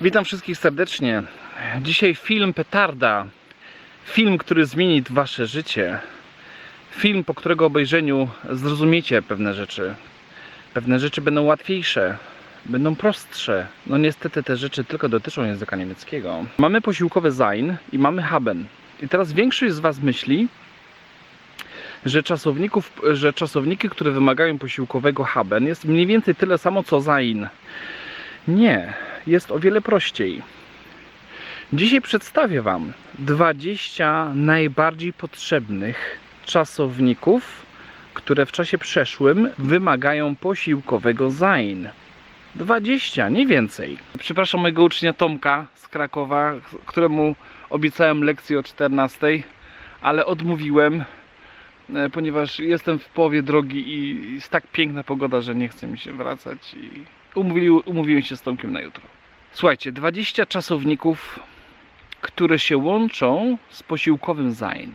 Witam wszystkich serdecznie. Dzisiaj film Petarda. Film, który zmieni wasze życie. Film, po którego obejrzeniu zrozumiecie pewne rzeczy. Pewne rzeczy będą łatwiejsze, będą prostsze. No niestety te rzeczy tylko dotyczą języka niemieckiego. Mamy posiłkowy Sein i mamy Haben. I teraz większość z was myśli, że, czasowników, że czasowniki, które wymagają posiłkowego Haben jest mniej więcej tyle samo co Sein. Nie, jest o wiele prościej. Dzisiaj przedstawię Wam 20 najbardziej potrzebnych czasowników, które w czasie przeszłym wymagają posiłkowego sein. 20, nie więcej. Przepraszam mojego ucznia Tomka z Krakowa, któremu obiecałem lekcję o 14, ale odmówiłem, e, ponieważ jestem w połowie drogi i jest tak piękna pogoda, że nie chce mi się wracać i umówił, umówiłem się z Tomkiem na jutro. Słuchajcie, 20 czasowników, które się łączą z posiłkowym sein.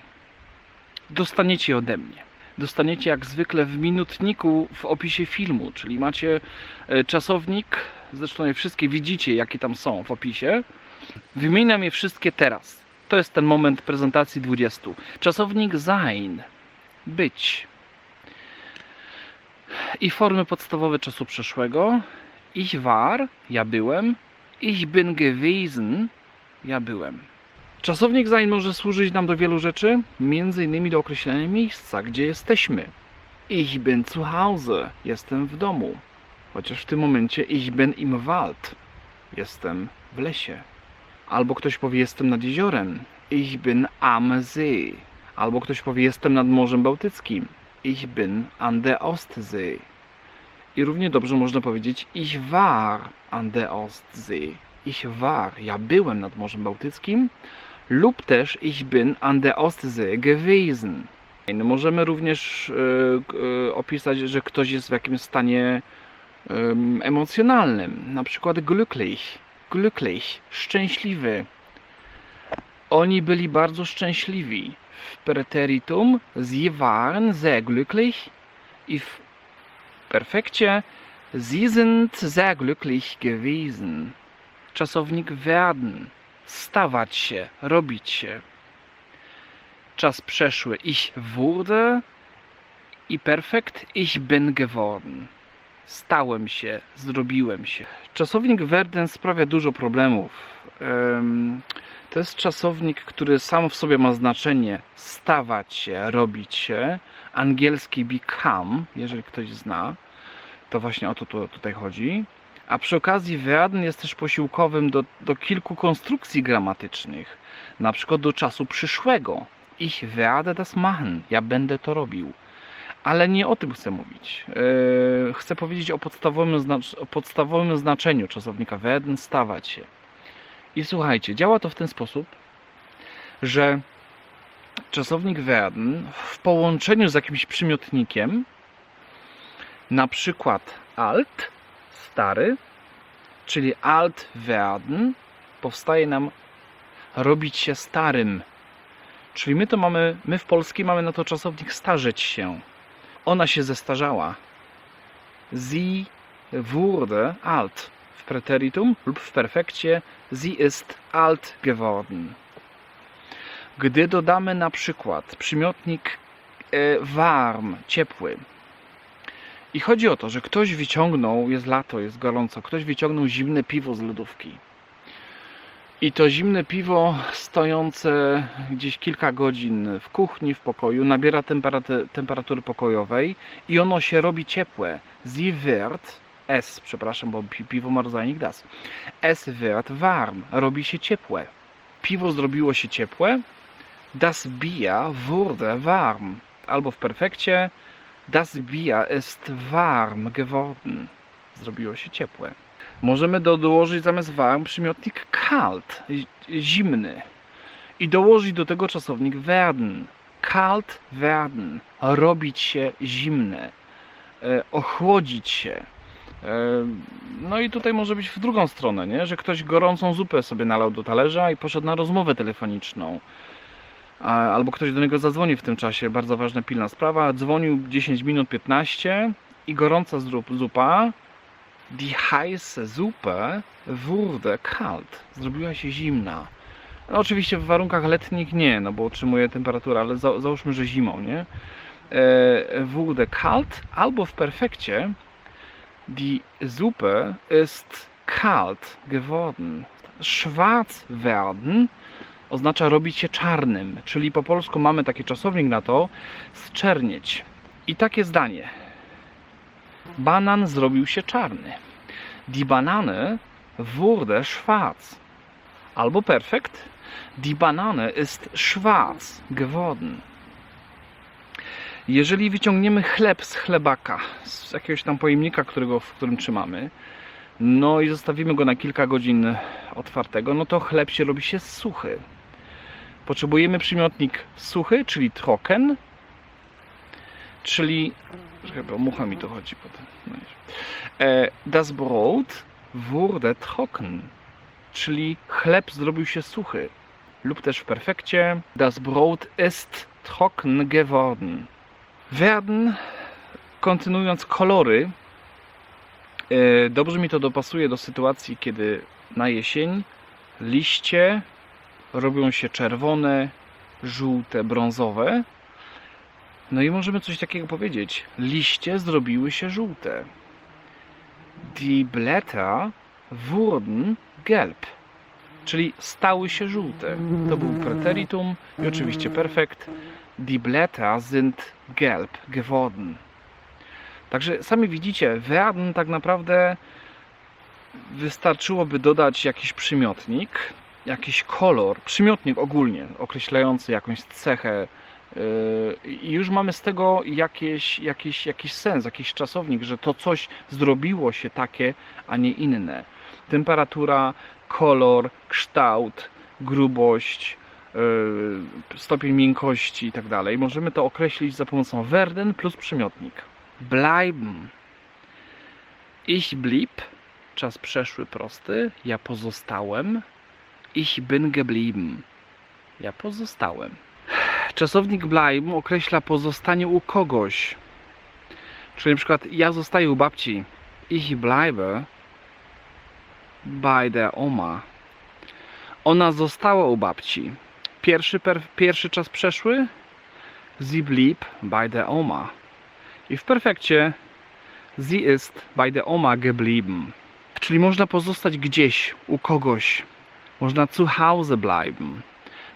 Dostaniecie ode mnie. Dostaniecie jak zwykle w minutniku w opisie filmu, czyli macie e, czasownik, zresztą je wszystkie widzicie, jakie tam są w opisie. Wymieniam je wszystkie teraz. To jest ten moment prezentacji 20. Czasownik sein, być. I formy podstawowe czasu przeszłego. Ich war, ja byłem. Ich bin gewesen, ja byłem. Czasownik sein może służyć nam do wielu rzeczy, między innymi do określenia miejsca, gdzie jesteśmy. Ich bin zu Hause, jestem w domu. Chociaż w tym momencie ich bin im Wald, jestem w lesie. Albo ktoś powie jestem nad jeziorem, ich bin am See. Albo ktoś powie jestem nad Morzem Bałtyckim, ich bin an der Ostsee. I równie dobrze można powiedzieć ich war an der Ostsee. Ich war, ja byłem nad Morzem Bałtyckim lub też ich bin an der Ostsee gewesen. No, Możemy również e, e, opisać, że ktoś jest w jakimś stanie em, emocjonalnym, na przykład glücklich, glücklich, szczęśliwy. Oni byli bardzo szczęśliwi. W preteritum sie waren sehr glücklich i w perfekcie sie sind sehr glücklich gewesen. Czasownik werden stawać się, robić się. Czas przeszły ich wurde i perfekt ich bin geworden. Stałem się, zrobiłem się. Czasownik werden sprawia dużo problemów. Em, To jest czasownik, który sam w sobie ma znaczenie stawać się, robić się. Angielski become, jeżeli ktoś zna, to właśnie o to tu, tutaj chodzi. A przy okazji werden jest też posiłkowym do, do kilku konstrukcji gramatycznych, na przykład do czasu przyszłego. Ich werde das machen, ja będę to robił. Ale nie o tym chcę mówić. Yy, chcę powiedzieć o podstawowym, znacz- o podstawowym znaczeniu czasownika werden, stawać się. I słuchajcie, działa to w ten sposób, że czasownik werden w połączeniu z jakimś przymiotnikiem, na przykład alt, stary, czyli alt werden, powstaje nam robić się starym. Czyli my to mamy, my w polskim mamy na to czasownik starzeć się. Ona się zestarzała. Sie wurde alt preteritum lub w perfekcie sie ist alt geworden. Gdy dodamy na przykład przymiotnik e, warm, ciepły, i chodzi o to, że ktoś wyciągnął, jest lato, jest gorąco, ktoś wyciągnął zimne piwo z lodówki. I to zimne piwo stojące gdzieś kilka godzin w kuchni, w pokoju, nabiera temperatu- temperatury pokojowej i ono się robi ciepłe. Sie wird, es, przepraszam, bo pi- piwo ma rodzajnik das. Es wird warm, robi się ciepłe. Piwo zrobiło się ciepłe. Das Bier wurde warm. Albo w perfekcie Das Bier ist warm geworden. Zrobiło się ciepłe. Możemy do, dołożyć zamiast warm przymiotnik kalt, zi- zimny. I dołożyć do tego czasownik werden. Kalt werden. Robić się zimne. E, ochłodzić się. No i tutaj może być w drugą stronę, nie? że ktoś gorącą zupę sobie nalał do talerza i poszedł na rozmowę telefoniczną. Albo ktoś do niego zadzwoni w tym czasie, bardzo ważna, pilna sprawa. Dzwonił 10 minut, 15 i gorąca zupa Die heiße Suppe wurde kalt. Zrobiła się zimna. No, oczywiście w warunkach letnich nie, no bo utrzymuje temperaturę, ale za, załóżmy, że zimą, nie? E, wurde kalt albo w perfekcie die Suppe ist kalt geworden. Schwarz werden oznacza robić się czarnym, czyli po polsku mamy taki czasownik na to zczernieć. I takie zdanie. Banan zrobił się czarny. Die Banane wurde schwarz. Albo perfekt. Die Banane ist schwarz geworden. Jeżeli wyciągniemy chleb z chlebaka, z jakiegoś tam pojemnika, którego, w którym trzymamy, no i zostawimy go na kilka godzin otwartego, no to chleb się robi się suchy. Potrzebujemy przymiotnik suchy, czyli trocken, czyli Chyba mucha mi to chodzi potem. No e, das Brot wurde trocken, czyli chleb zrobił się suchy. Lub też w perfekcie das Brot ist trocken geworden. Werden, kontynuując kolory, e, dobrze mi to dopasuje do sytuacji, kiedy na jesień liście robią się czerwone, żółte, brązowe, no i możemy coś takiego powiedzieć. Liście zrobiły się żółte. Die Blätter wurden gelb. Czyli stały się żółte. To był preteritum i oczywiście perfekt. Die Blätter sind gelb geworden. Także sami widzicie, werden tak naprawdę wystarczyłoby dodać jakiś przymiotnik, jakiś kolor, przymiotnik ogólnie określający jakąś cechę i już mamy z tego jakieś, jakiś, jakiś sens, jakiś czasownik, że to coś zrobiło się takie, a nie inne. Temperatura, kolor, kształt, grubość, yy, stopień miękkości i tak dalej. Możemy to określić za pomocą werden plus przymiotnik. Bleiben. Ich blieb, czas przeszły prosty, ja pozostałem. Ich bin geblieben. Ja pozostałem. Czasownik bleiben określa pozostanie u kogoś. Czyli na przykład ja zostaję u babci. Ich bleibe bei der Oma. Ona została u babci. Pierwszy, per, pierwszy czas przeszły. Sie blieb bei der Oma. I w perfekcie sie ist bei der Oma geblieben. Czyli można pozostać gdzieś, u kogoś. Można zu Hause bleiben.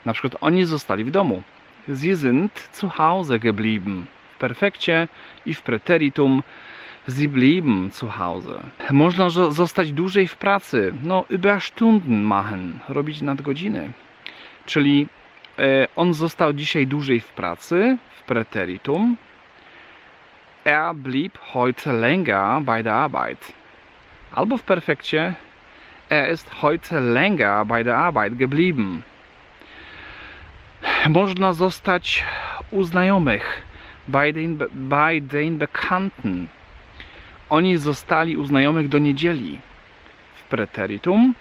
Na przykład oni zostali w domu. Sie sind zu Hause geblieben. W perfekcie i w preteritum Sie blieben zu Hause. Można zostać dłużej w pracy. No, Überstunden machen. Robić nadgodziny. Czyli on został dzisiaj dłużej w pracy. W preteritum. Er blieb heute länger bei der Arbeit. Albo w perfekcie. Er ist heute länger bei der Arbeit geblieben można zostać u znajomych, bei den, bei den Bekannten. Oni zostali u znajomych do niedzieli. W preteritum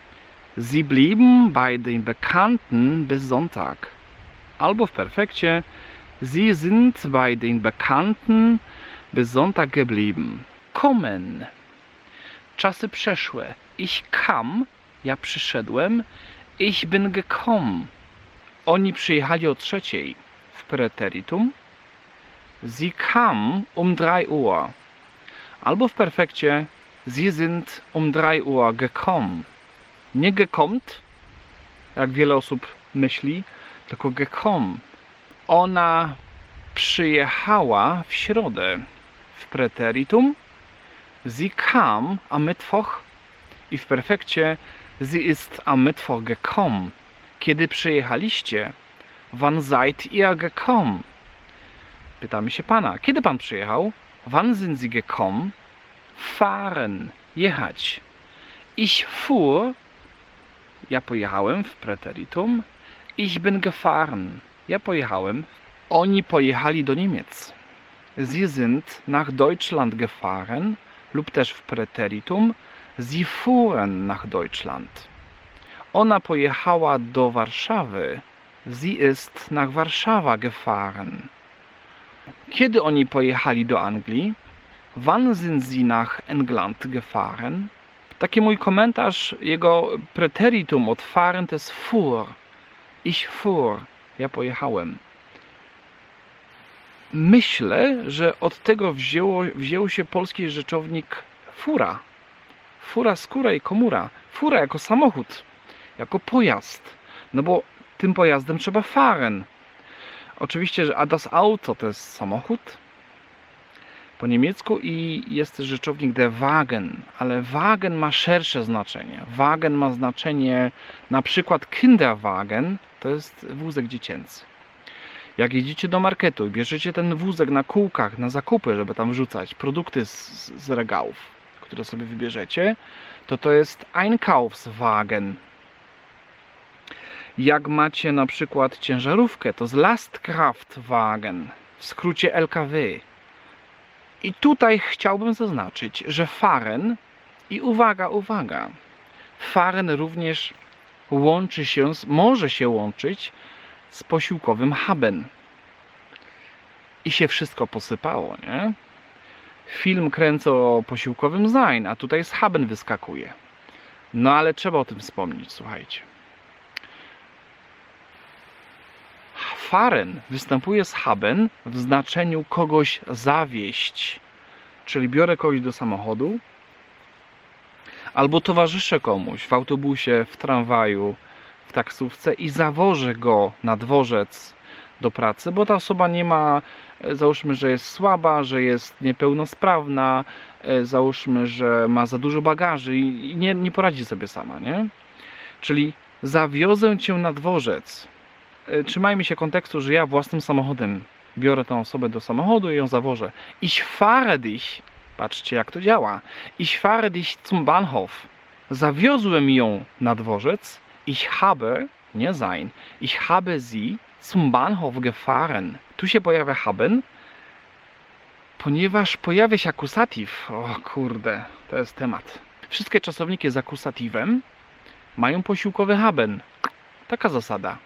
Sie blieben bei den Bekannten bis Sonntag. Albo w perfekcie Sie sind bei den Bekannten bis Sonntag geblieben. Kommen. Czasy przeszłe. Ich kam, ja przyszedłem. Ich bin gekommen oni przyjechali o trzeciej w preteritum. Sie kam um 3 Uhr. Albo w perfekcie Sie sind um 3 Uhr gekommen. Nie gekommt, jak wiele osób myśli, tylko gekommen. Ona przyjechała w środę w preteritum. Sie kam am Mittwoch i w perfekcie Sie ist am Mittwoch gekommen. Kiedy przyjechaliście? Wann seid ihr gekommen? Pytamy się pana. Kiedy pan przyjechał? Wann sind Sie gekommen? Fahren. Jechać. Ich fuhr. Ja pojechałem w preteritum. Ich bin gefahren. Ja pojechałem. Oni pojechali do Niemiec. Sie sind nach Deutschland gefahren lub też w preteritum. Sie fuhren nach Deutschland. Ona pojechała do Warszawy. Sie ist nach Warszawa gefahren. Kiedy oni pojechali do Anglii? Wann sind Sie nach England gefahren? Taki mój komentarz, jego preteritum od fahren to jest fuhr. Ich fuhr. Ja pojechałem. Myślę, że od tego wzięło, wziął się polski rzeczownik fura. Fura, skóra i komura. Fura jako samochód, jako pojazd. No bo tym pojazdem trzeba fahren. Oczywiście, że a das Auto to jest samochód po niemiecku i jest też rzeczownik der Wagen, ale Wagen ma szersze znaczenie. Wagen ma znaczenie na przykład Kinderwagen, to jest wózek dziecięcy. Jak jedziecie do marketu i bierzecie ten wózek na kółkach, na zakupy, żeby tam wrzucać produkty z, z regałów, które sobie wybierzecie, to to jest Einkaufswagen. Jak macie na przykład ciężarówkę, to jest Lastkraftwagen, w skrócie LKW. I tutaj chciałbym zaznaczyć, że fahren i uwaga, uwaga, fahren również łączy się, może się łączyć z posiłkowym haben. I się wszystko posypało, nie? Film kręcę o posiłkowym sein, a tutaj z haben wyskakuje. No ale trzeba o tym wspomnieć, słuchajcie. Fahren występuje z haben w znaczeniu kogoś zawieść. Czyli biorę kogoś do samochodu, albo towarzyszę komuś w autobusie, w tramwaju, w taksówce i zawożę go na dworzec do pracy, bo ta osoba nie ma, e, załóżmy, że jest słaba, że jest niepełnosprawna, e, załóżmy, że ma za dużo bagaży i nie, nie poradzi sobie sama, nie? Czyli zawiozę cię na dworzec. E, Trzymajmy się kontekstu, że ja własnym samochodem biorę tę osobę do samochodu i ją zawożę. Ich fahre dich, patrzcie jak to działa, ich fahre dich zum Bahnhof. Zawiozłem ją na dworzec, ich habe, nie sein, ich habe sie zum Bahnhof gefahren. Tu się pojawia haben, ponieważ pojawia się akusatyw. O kurde, to jest temat. Wszystkie czasowniki z akusatywem mają posiłkowy haben. Taka zasada.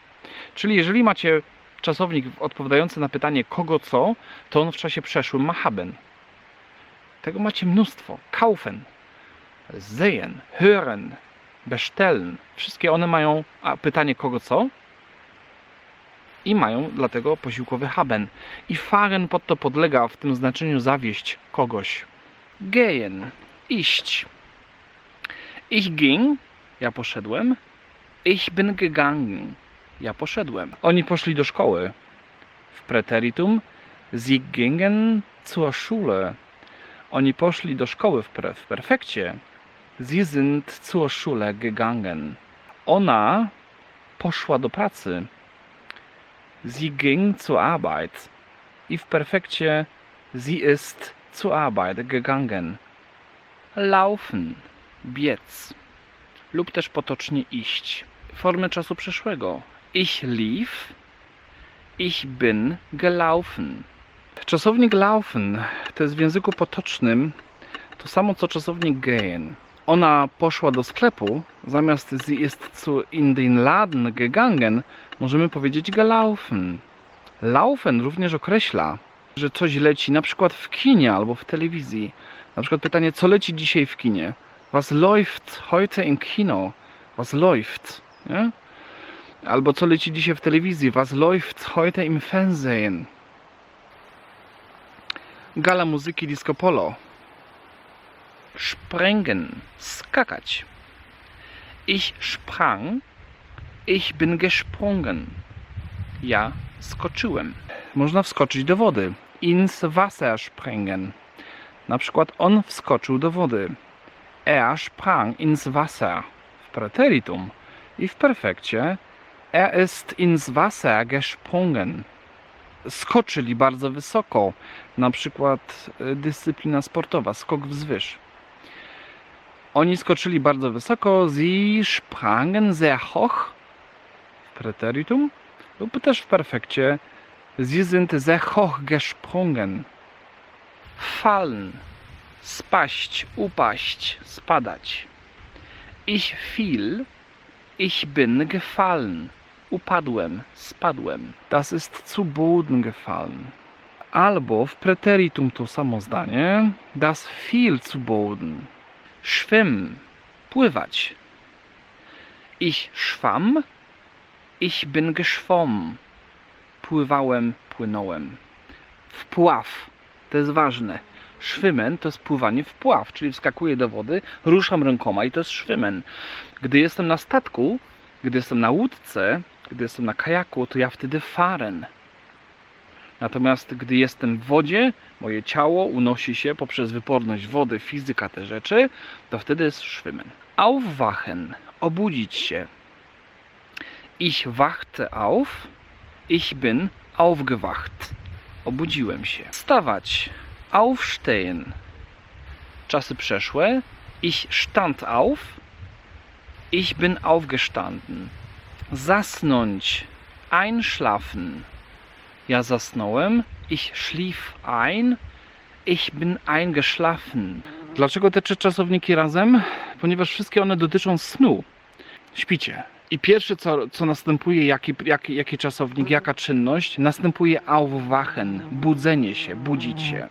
Czyli jeżeli macie czasownik odpowiadający na pytanie kogo co, to on w czasie przeszłym ma haben. Tego macie mnóstwo. Kaufen, sehen, hören, bestellen. Wszystkie one mają pytanie kogo co i mają dlatego posiłkowy haben. I fahren pod to podlega w tym znaczeniu zawieść kogoś. Gehen, iść. Ich ging, ja poszedłem. Ich bin gegangen, ja poszedłem. Oni poszli do szkoły. W preteritum sie gingen zur Schule. Oni poszli do szkoły w, pre, w perfekcie. Sie sind zur Schule gegangen. Ona poszła do pracy. Sie ging zur Arbeit. I w perfekcie sie ist zur Arbeit gegangen. Laufen, biec. Lub też potocznie iść. Formy czasu przeszłego. Ich lief, ich bin gelaufen. Czasownik laufen to jest w języku potocznym to samo co czasownik gehen. Ona poszła do sklepu, zamiast sie ist zu in den Laden gegangen, możemy powiedzieć gelaufen. Laufen również określa, że coś leci na przykład w kinie albo w telewizji. Na przykład pytanie, co leci dzisiaj w kinie? Was läuft heute im Kino? Was läuft? Nie? Albo co leci dzisiaj w telewizji? Was läuft heute im Fernsehen? Gala muzyki disco polo. Sprengen, skakać. Ich sprang, ich bin gesprungen. Ja skoczyłem. Można wskoczyć do wody. Ins Wasser springen. Na przykład on wskoczył do wody. Er sprang ins Wasser. W preteritum. I w perfekcie Er ist ins Wasser gesprungen. Skoczyli bardzo wysoko. Na przykład y, dyscyplina sportowa, skok wzwyż. Oni skoczyli bardzo wysoko. Sie sprangen sehr hoch. W preteritum. Lub też w perfekcie. Sie sind sehr hoch gesprungen. Fallen. Spaść, upaść, spadać. Ich fiel. Ich bin gefallen. Upadłem, spadłem. Das ist zu Boden gefallen. Albo w preteritum to samo zdanie. Das fiel zu Boden. Schwimmen. Pływać. Ich schwamm. Ich bin geschwommen. Pływałem, płynąłem. Wpław. To jest ważne. Szwymen to jest pływanie w pław, czyli wskakuję do wody, ruszam rękoma i to jest szwymen. Gdy jestem na statku, gdy jestem na łódce, gdy jestem na kajaku, to ja wtedy faren. Natomiast gdy jestem w wodzie, moje ciało unosi się poprzez wyporność wody, fizyka, te rzeczy, to wtedy jest szwymen. Aufwachen, obudzić się. Ich wachte auf, ich bin aufgewacht. Obudziłem się. Wstawać, aufstehen. Czasy przeszłe. Ich stand auf, ich bin aufgestanden. Zasnąć, einschlafen. Ja zasnąłem. Ich schlief ein. Ich bin eingeschlafen. Dlaczego te trzy czasowniki razem? Ponieważ wszystkie one dotyczą snu. Śpicie. I pierwsze, co, co następuje, jaki, jaki, jaki czasownik, jaka czynność, następuje aufwachen, budzenie się, budzić się.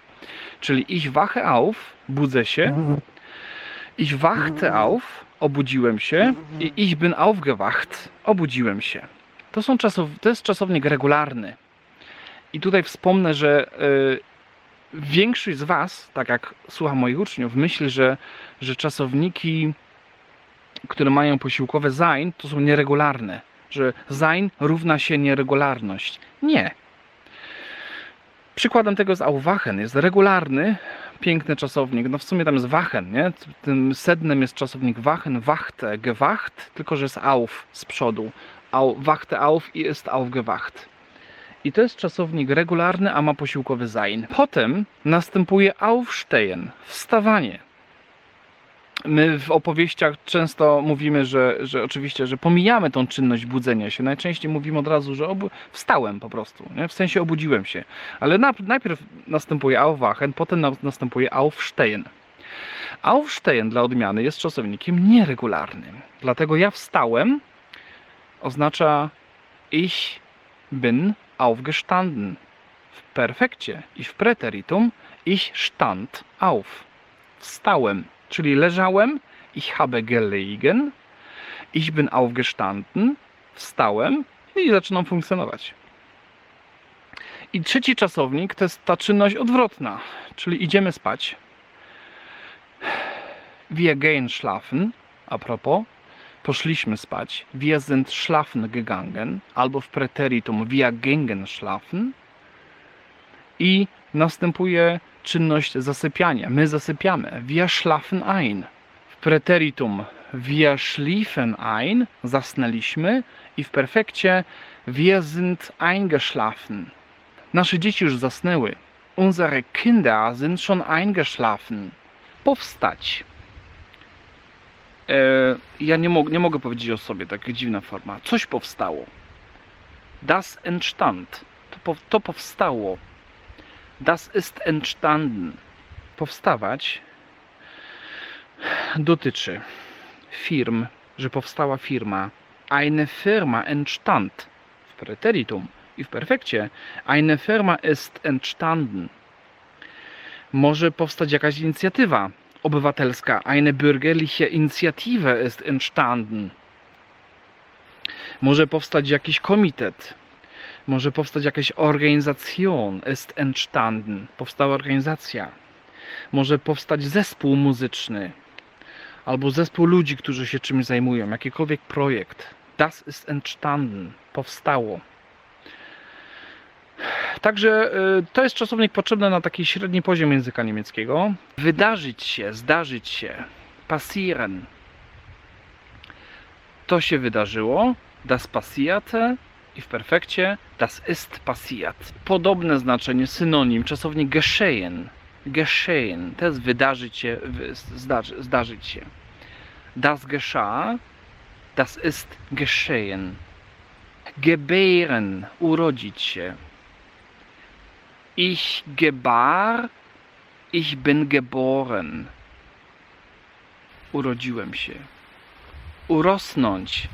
Czyli ich wache auf, budzę się, ich wachte auf, obudziłem się i ich bin aufgewacht, obudziłem się. To, są czasow, to jest czasownik regularny. I tutaj wspomnę, że y, większość z Was, tak jak słucham moich uczniów, myśli, że, że czasowniki, które mają posiłkowe sein, to są nieregularne. Że sein równa się nieregularność. Nie. Przykładem tego jest aufwachen. Jest regularny, piękny czasownik. No w sumie tam jest wachen, nie? Tym sednem jest czasownik wachen, wachte, gewacht, tylko że jest auf z przodu. Au, wachte auf i jest aufgewacht. I to jest czasownik regularny, a ma posiłkowy sein. Potem następuje aufstehen, wstawanie. My w opowieściach często mówimy, że, że oczywiście, że pomijamy tą czynność budzenia się. Najczęściej mówimy od razu, że obu... wstałem po prostu, nie? w sensie obudziłem się. Ale na, najpierw następuje aufwachen, potem na, następuje aufstehen. Aufstehen dla odmiany jest czasownikiem nieregularnym. Dlatego ja wstałem oznacza ich bin aufgestanden. W perfekcie i w preteritum ich stand auf. Wstałem, czyli leżałem, ich habe gelegen, ich bin aufgestanden, wstałem i zaczynam funkcjonować. I trzeci czasownik to jest ta czynność odwrotna, czyli idziemy spać. Wir gehen schlafen, a propos, poszliśmy spać. Wir sind schlafen gegangen, albo w preteritum wir gingen schlafen. I następuje czynność zasypiania. My zasypiamy. Wir schlafen ein. W preteritum wir schliefen ein, zasnęliśmy. I w perfekcie wir sind eingeschlafen. Nasze dzieci już zasnęły. Unsere Kinder sind schon eingeschlafen. Powstać. E, ja nie, mog, nie mogę powiedzieć o sobie, taka dziwna forma. Coś powstało. Das entstand. To, po, to powstało. Das ist entstanden. Powstawać dotyczy firm, że powstała firma. Eine Firma entstand. W preteritum i w perfekcie. Eine Firma ist entstanden. Może powstać jakaś inicjatywa obywatelska. Eine bürgerliche Initiative ist entstanden. Może powstać jakiś komitet. Może powstać jakaś Organisation ist entstanden. Powstała organizacja. Może powstać zespół muzyczny. Albo zespół ludzi, którzy się czymś zajmują. Jakikolwiek projekt. Das ist entstanden. Powstało. Także y, to jest czasownik potrzebny na taki średni poziom języka niemieckiego. Wydarzyć się, zdarzyć się. Passieren. To się wydarzyło. Das passierte i w perfekcie das ist passiert. Podobne znaczenie, synonim, czasownik geschehen. Geschehen. To jest wydarzyć się, zdarzy, zdarzyć się. Das geschah. Das ist geschehen. Gebären. Urodzić się. Ich gebar, ich bin geboren. Urodziłem się. Urosnąć,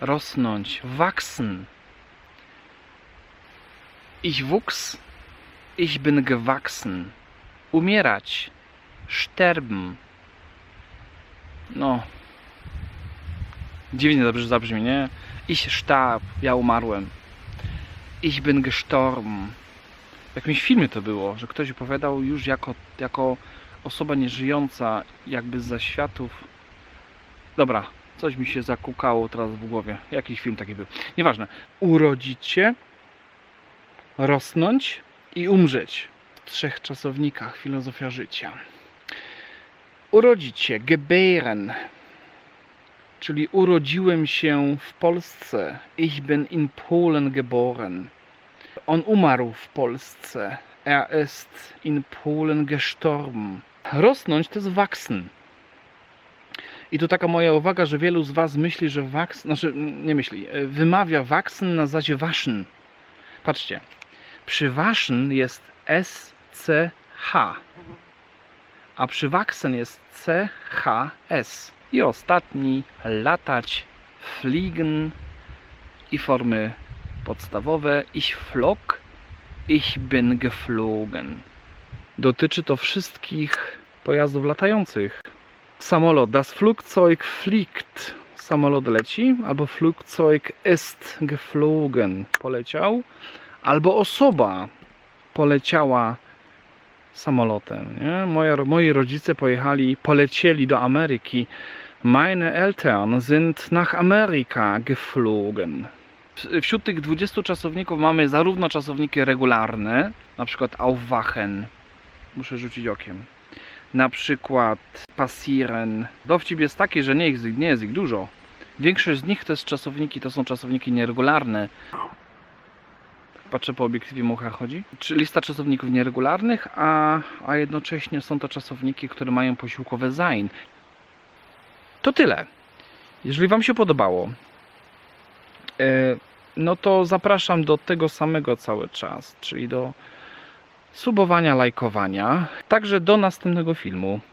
rosnąć, wachsen. Ich wuchs, Ich bin gewachsen. Umierać. Sterben. No. Dziwnie dobrze zabrzmi, nie? Ich starb. Ja umarłem. Ich bin gestorben. W jakimś filmie to było, że ktoś opowiadał już jako, jako osoba nieżyjąca, jakby ze światów. Dobra, coś mi się zakukało teraz w głowie. Jakiś film taki był. Nieważne. Urodzić się, rosnąć i umrzeć. W trzech czasownikach filozofia życia. Urodzić się, gebären, czyli urodziłem się w Polsce. Ich bin in Polen geboren. On umarł w Polsce. Er ist in Polen gestorben. Rosnąć to jest wachsen. I tu taka moja uwaga, że wielu z Was myśli, że wachsen, znaczy nie myśli, e, wymawia wachsen na zasadzie waschen. Patrzcie, przy waschen jest SCH, a przy wachsen jest CHS. I ostatni latać, fliegen i formy podstawowe ich flog, ich bin geflogen. Dotyczy to wszystkich pojazdów latających. Samolot, das Flugzeug fliegt. Samolot leci, albo Flugzeug ist geflogen. Poleciał, albo osoba poleciała samolotem. Nie? Moje, moi rodzice pojechali, polecieli do Ameryki. Meine Eltern sind nach Amerika geflogen. Wśród tych 20 czasowników mamy zarówno czasowniki regularne, na przykład aufwachen, muszę rzucić okiem, na przykład passieren. Dowcip jest taki, że nie, nie jest ich dużo. Większość z nich to jest czasowniki, to są czasowniki nieregularne. Patrzę po obiektywie mucha chodzi. Czy lista czasowników nieregularnych, a, a jednocześnie są to czasowniki, które mają posiłkowe sein. To tyle. Jeżeli Wam się podobało, e, no to zapraszam do tego samego cały czas, czyli do subowania, lajkowania. Także do następnego filmu.